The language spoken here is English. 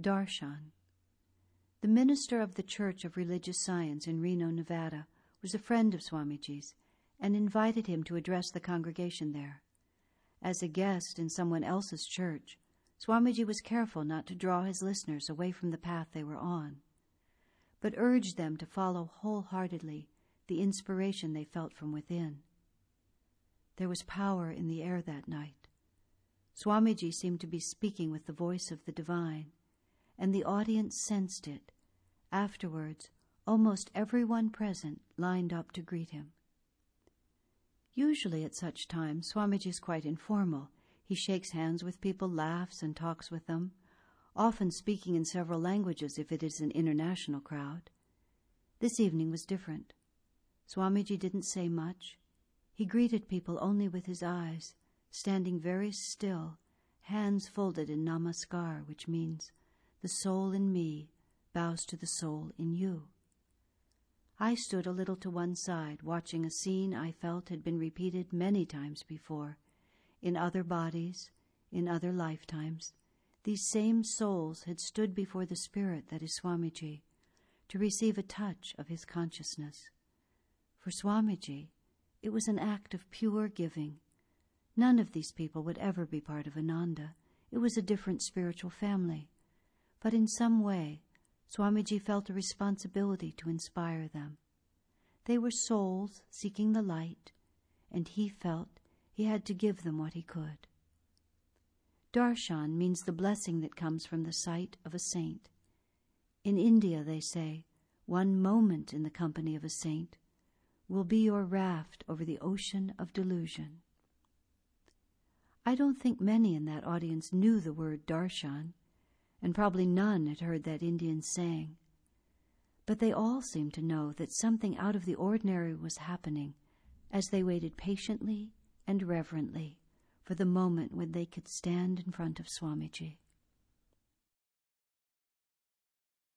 Darshan. The minister of the Church of Religious Science in Reno, Nevada, was a friend of Swamiji's and invited him to address the congregation there. As a guest in someone else's church, Swamiji was careful not to draw his listeners away from the path they were on, but urged them to follow wholeheartedly the inspiration they felt from within. There was power in the air that night. Swamiji seemed to be speaking with the voice of the divine, and the audience sensed it. Afterwards, almost everyone present lined up to greet him. Usually at such times, Swamiji is quite informal. He shakes hands with people, laughs, and talks with them, often speaking in several languages if it is an international crowd. This evening was different. Swamiji didn't say much. He greeted people only with his eyes, standing very still, hands folded in namaskar, which means, the soul in me bows to the soul in you. I stood a little to one side, watching a scene I felt had been repeated many times before. In other bodies, in other lifetimes, these same souls had stood before the spirit that is Swamiji to receive a touch of his consciousness. For Swamiji, it was an act of pure giving. None of these people would ever be part of Ananda. It was a different spiritual family. But in some way, Swamiji felt a responsibility to inspire them. They were souls seeking the light, and he felt he had to give them what he could. Darshan means the blessing that comes from the sight of a saint. In India, they say, one moment in the company of a saint will be your raft over the ocean of delusion. I don't think many in that audience knew the word darshan and probably none had heard that Indian saying. But they all seemed to know that something out of the ordinary was happening as they waited patiently and reverently for the moment when they could stand in front of Swamiji.